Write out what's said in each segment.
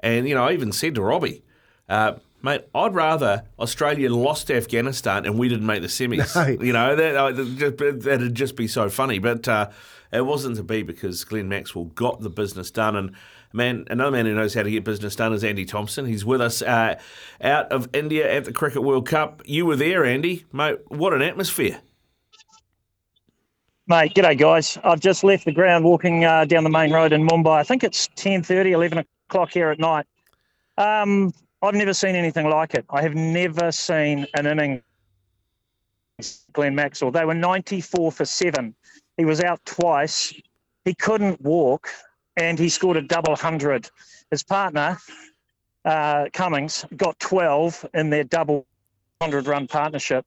And, you know, I even said to Robbie, uh, mate, I'd rather Australia lost to Afghanistan and we didn't make the semis. No. You know, that, uh, that- that'd just be so funny. But uh, it wasn't to be because Glenn Maxwell got the business done. And, man, another man who knows how to get business done is Andy Thompson. He's with us uh, out of India at the Cricket World Cup. You were there, Andy. Mate, what an atmosphere. Mate, g'day guys. I've just left the ground walking uh, down the main road in Mumbai. I think it's 10.30, 11 o'clock here at night. Um, I've never seen anything like it. I have never seen an inning. Glenn Maxwell. They were 94 for seven. He was out twice. He couldn't walk, and he scored a double hundred. His partner, uh, Cummins, got 12 in their double hundred run partnership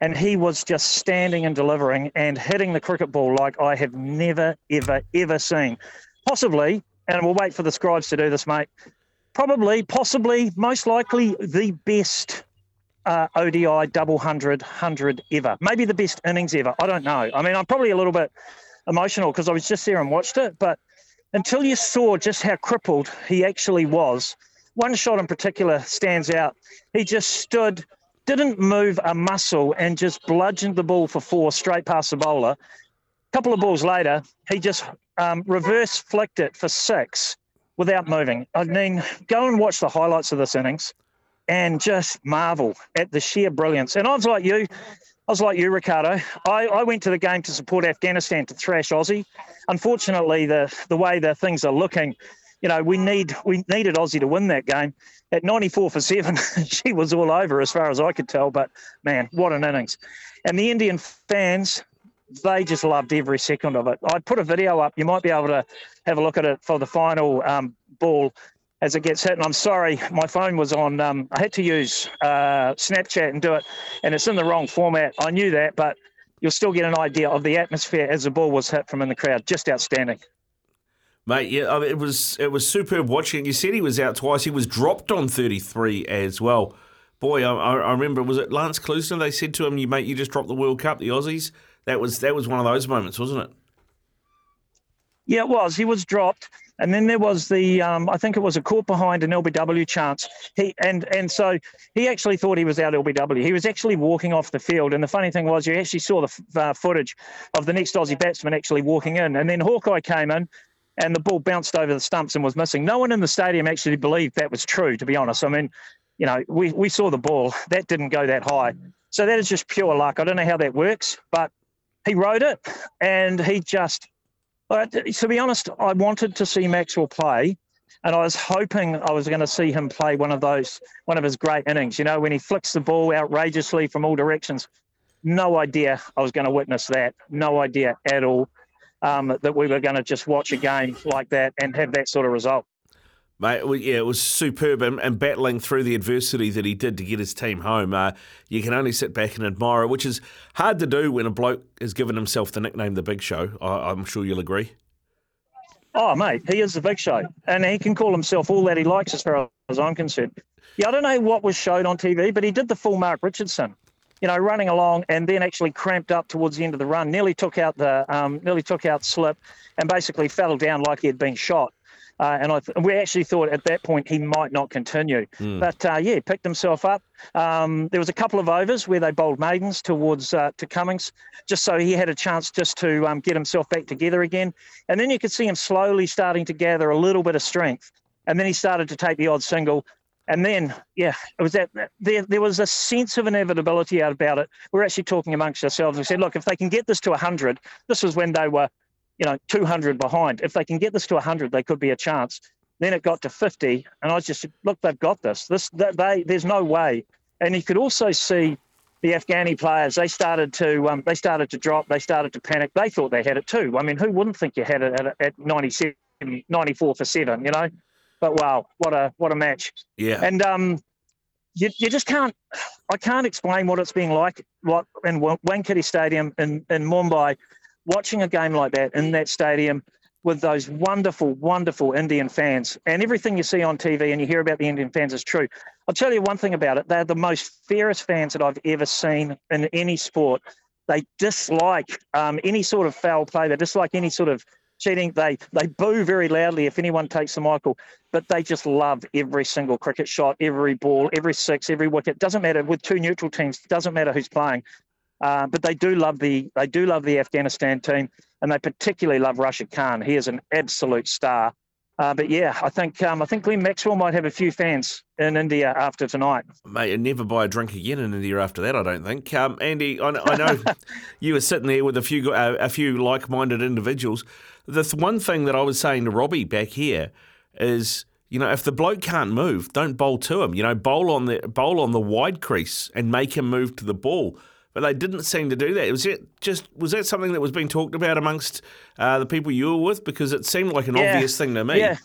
and he was just standing and delivering and hitting the cricket ball like I have never, ever, ever seen. Possibly, and we'll wait for the scribes to do this, mate. Probably, possibly, most likely the best uh, ODI double hundred hundred ever. Maybe the best innings ever. I don't know. I mean, I'm probably a little bit emotional because I was just there and watched it, but until you saw just how crippled he actually was, one shot in particular stands out. He just stood didn't move a muscle and just bludgeoned the ball for four straight past the bowler. A couple of balls later, he just um, reverse flicked it for six without moving. I mean, go and watch the highlights of this innings and just marvel at the sheer brilliance. And I was like you, I was like you, Ricardo. I, I went to the game to support Afghanistan to thrash Aussie. Unfortunately, the the way the things are looking, you know, we need we needed Aussie to win that game. At 94 for seven, she was all over as far as I could tell. But man, what an innings! And the Indian fans, they just loved every second of it. I put a video up. You might be able to have a look at it for the final um, ball as it gets hit. And I'm sorry, my phone was on. Um, I had to use uh, Snapchat and do it, and it's in the wrong format. I knew that, but you'll still get an idea of the atmosphere as the ball was hit from in the crowd. Just outstanding. Mate, yeah, I mean, it was it was superb watching. You said he was out twice. He was dropped on 33 as well. Boy, I, I remember was it Lance Klusener? They said to him, "You mate, you just dropped the World Cup, the Aussies." That was that was one of those moments, wasn't it? Yeah, it was. He was dropped, and then there was the um, I think it was a caught behind an LBW chance. He and and so he actually thought he was out LBW. He was actually walking off the field, and the funny thing was, you actually saw the f- uh, footage of the next Aussie batsman actually walking in, and then Hawkeye came in. And the ball bounced over the stumps and was missing. No one in the stadium actually believed that was true, to be honest. I mean, you know, we, we saw the ball. That didn't go that high. So that is just pure luck. I don't know how that works, but he rode it and he just to be honest, I wanted to see Maxwell play, and I was hoping I was going to see him play one of those, one of his great innings. You know, when he flicks the ball outrageously from all directions. No idea I was going to witness that. No idea at all um, that we were going to just watch a game like that and have that sort of result. Mate, well, yeah, it was superb and, and battling through the adversity that he did to get his team home. Uh, you can only sit back and admire it, which is hard to do when a bloke has given himself the nickname The Big Show. I, I'm sure you'll agree. Oh, mate, he is the big show, and he can call himself all that he likes, as far as I'm concerned. Yeah, I don't know what was showed on TV, but he did the full Mark Richardson, you know, running along and then actually cramped up towards the end of the run, nearly took out the, um, nearly took out slip, and basically fell down like he had been shot. Uh, and I th- we actually thought at that point he might not continue. But uh, yeah, picked himself up. Um, there was a couple of overs where they bowled maidens towards uh, to Cummins, just so he had a chance just to um, get himself back together again. And then you could see him slowly starting to gather a little bit of strength. And then he started to take the odd single. And then, yeah, it was that there, there was a sense of inevitability out about it. We are actually talking amongst ourselves. We said, look, if they can get this to 100, this was when they were you know, 200 behind. If they can get this to 100, they could be a chance. Then it got to 50, and I was just, look, they've got this. This, that they, there's no way. And you could also see the Afghani players. They started to, um, they started to drop. They started to panic. They thought they had it too. I mean, who wouldn't think you had it at, at 97, 94 for seven? You know, but wow, what a, what a match. Yeah. And um, you, you just can't. I can't explain what it's being like. What in Wankhede Stadium in in Mumbai watching a game like that in that stadium with those wonderful, wonderful Indian fans. And everything you see on TV and you hear about the Indian fans is true. I'll tell you one thing about it. They're the most fairest fans that I've ever seen in any sport. They dislike um, any sort of foul play. They dislike any sort of cheating. They they boo very loudly if anyone takes the Michael, but they just love every single cricket shot, every ball, every six, every wicket. Doesn't matter with two neutral teams. Doesn't matter who's playing. Uh, but they do love the they do love the Afghanistan team, and they particularly love Rashid Khan. He is an absolute star. Uh, but yeah, I think um, I think Glenn Maxwell might have a few fans in India after tonight. Mate, and never buy a drink again in India after that. I don't think. Um, Andy, I, I know you were sitting there with a few uh, a few like-minded individuals. The th- one thing that I was saying to Robbie back here is, you know, if the bloke can't move, don't bowl to him. You know, bowl on the bowl on the wide crease and make him move to the ball but they didn't seem to do that. Was it just was that something that was being talked about amongst uh, the people you were with? Because it seemed like an yeah. obvious thing to me. Yeah.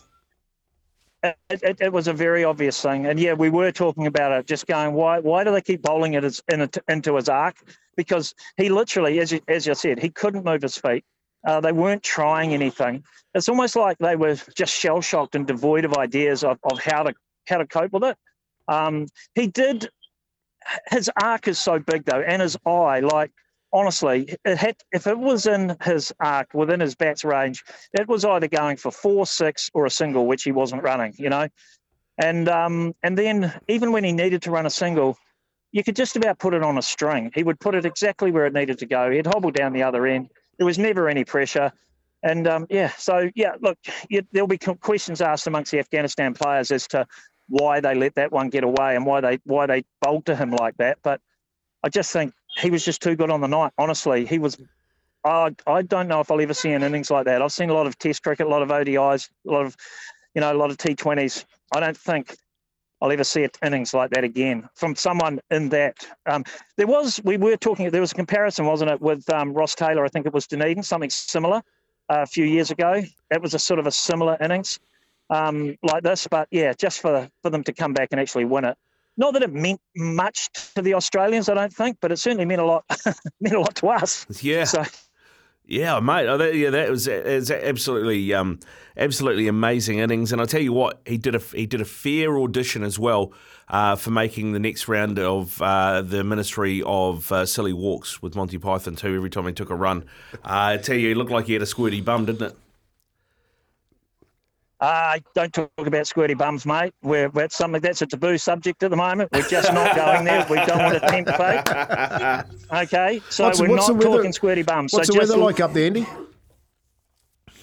It, it, it, was a very obvious thing, and yeah, we were talking about it. Just going, why? Why do they keep bowling it in, into his arc? Because he literally, as you, as you said, he couldn't move his feet. Uh, they weren't trying anything. It's almost like they were just shell shocked and devoid of ideas of, of how to how to cope with it. Um, he did his arc is so big though, and his eye, like honestly, it had if it was in his arc within his bat's range, it was either going for four, six, or a single, which he wasn't running, you know. And um, and then even when he needed to run a single, you could just about put it on a string. He would put it exactly where it needed to go. He'd hobble down the other end. There was never any pressure. And um, yeah, so yeah, look, you, there'll be questions asked amongst the Afghanistan players as to why they let that one get away and why they why they bowled to him like that. But I just think he was just too good on the night. Honestly, he was. I I don't know if I'll ever see an innings like that. I've seen a lot of Test cricket, a lot of ODIs, a lot of, you know, a lot of T20s. I don't think I'll ever see an innings like that again from someone in that. Um, there was we were talking. There was a comparison, wasn't it, with um, Ross Taylor? I think it was Dunedin, something similar uh, a few years ago. That was a sort of a similar innings um, like this. But yeah, just for for them to come back and actually win it. Not that it meant much to the Australians, I don't think, but it certainly meant a lot. meant a lot to us. Yeah. So. Yeah, mate. Oh, that, yeah, that was, was absolutely, um, absolutely amazing innings. And I tell you what, he did a he did a fair audition as well uh, for making the next round of uh, the Ministry of uh, Silly Walks with Monty Python too. Every time he took a run, uh, I tell you, he looked like he had a squirty bum, didn't it? Uh, don't talk about squirty bums, mate. We're, we're something that's a taboo subject at the moment. We're just not going there. We don't want to tempt fate. Okay, so what's, we're what's not talking squirty bums. What's so the weather like up there, Andy?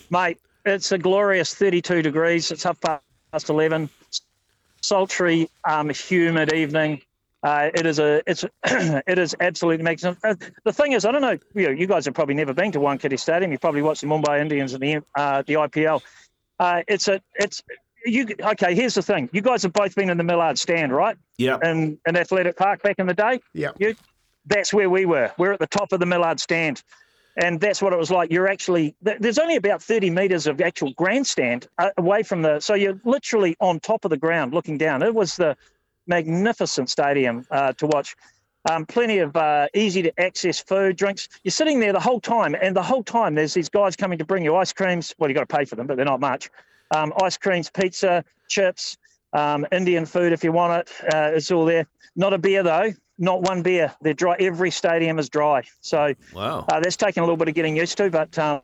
Mate, it's a glorious 32 degrees. It's half past 11. Sultry, um, humid evening. Uh, it is a it's it is absolutely magnificent. Uh, the thing is, I don't know. You, know, you guys have probably never been to Wankhede Stadium. You probably watched the Mumbai Indians and the uh, the IPL. Uh, it's a it's you okay. Here's the thing: you guys have both been in the Millard stand, right? Yeah. In an athletic park back in the day. Yeah. You, that's where we were. We're at the top of the Millard stand, and that's what it was like. You're actually there's only about 30 meters of actual grandstand uh, away from the, so you're literally on top of the ground looking down. It was the magnificent stadium uh, to watch. Um, plenty of uh, easy to access food, drinks. You're sitting there the whole time, and the whole time there's these guys coming to bring you ice creams. Well, you got to pay for them, but they're not much. Um, ice creams, pizza, chips, um, Indian food if you want it. Uh, it's all there. Not a beer though. Not one beer. They're dry. Every stadium is dry. So wow, uh, that's taken a little bit of getting used to, but um,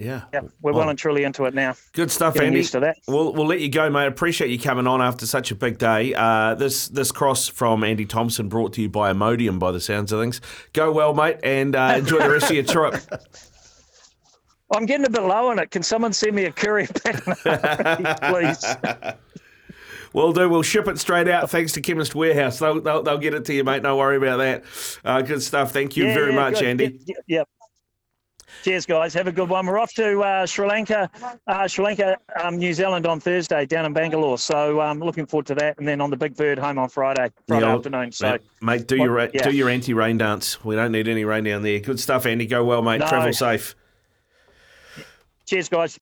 yeah. Yeah, we're well, well and truly into it now. Good stuff, Getting Andy. Used to that. We'll, we'll let you go, mate. Appreciate you coming on after such a big day. Uh, this this cross from Andy Thompson brought to you by Imodium, by the sounds of things. Go well, mate, and uh, enjoy the rest of your trip. I'm getting a bit low on it. Can someone send me a courier back, please? We'll do. We'll ship it straight out. Thanks to Chemist Warehouse. They'll, they'll, they'll get it to you, mate. No worry about that. Uh, good stuff. Thank you yeah, very yeah, much, good. Andy. Yep. Yeah, Cheers, guys. Have a good one. We're off to uh, Sri Lanka, uh, Sri Lanka, um, New Zealand on Thursday down in Bangalore. So um, looking forward to that. And then on the Big Bird home on Friday, Friday yeah, afternoon. So, mate, mate do your yeah. do your anti rain dance. We don't need any rain down there. Good stuff, Andy. Go well, mate. No. Travel safe. Cheers, guys.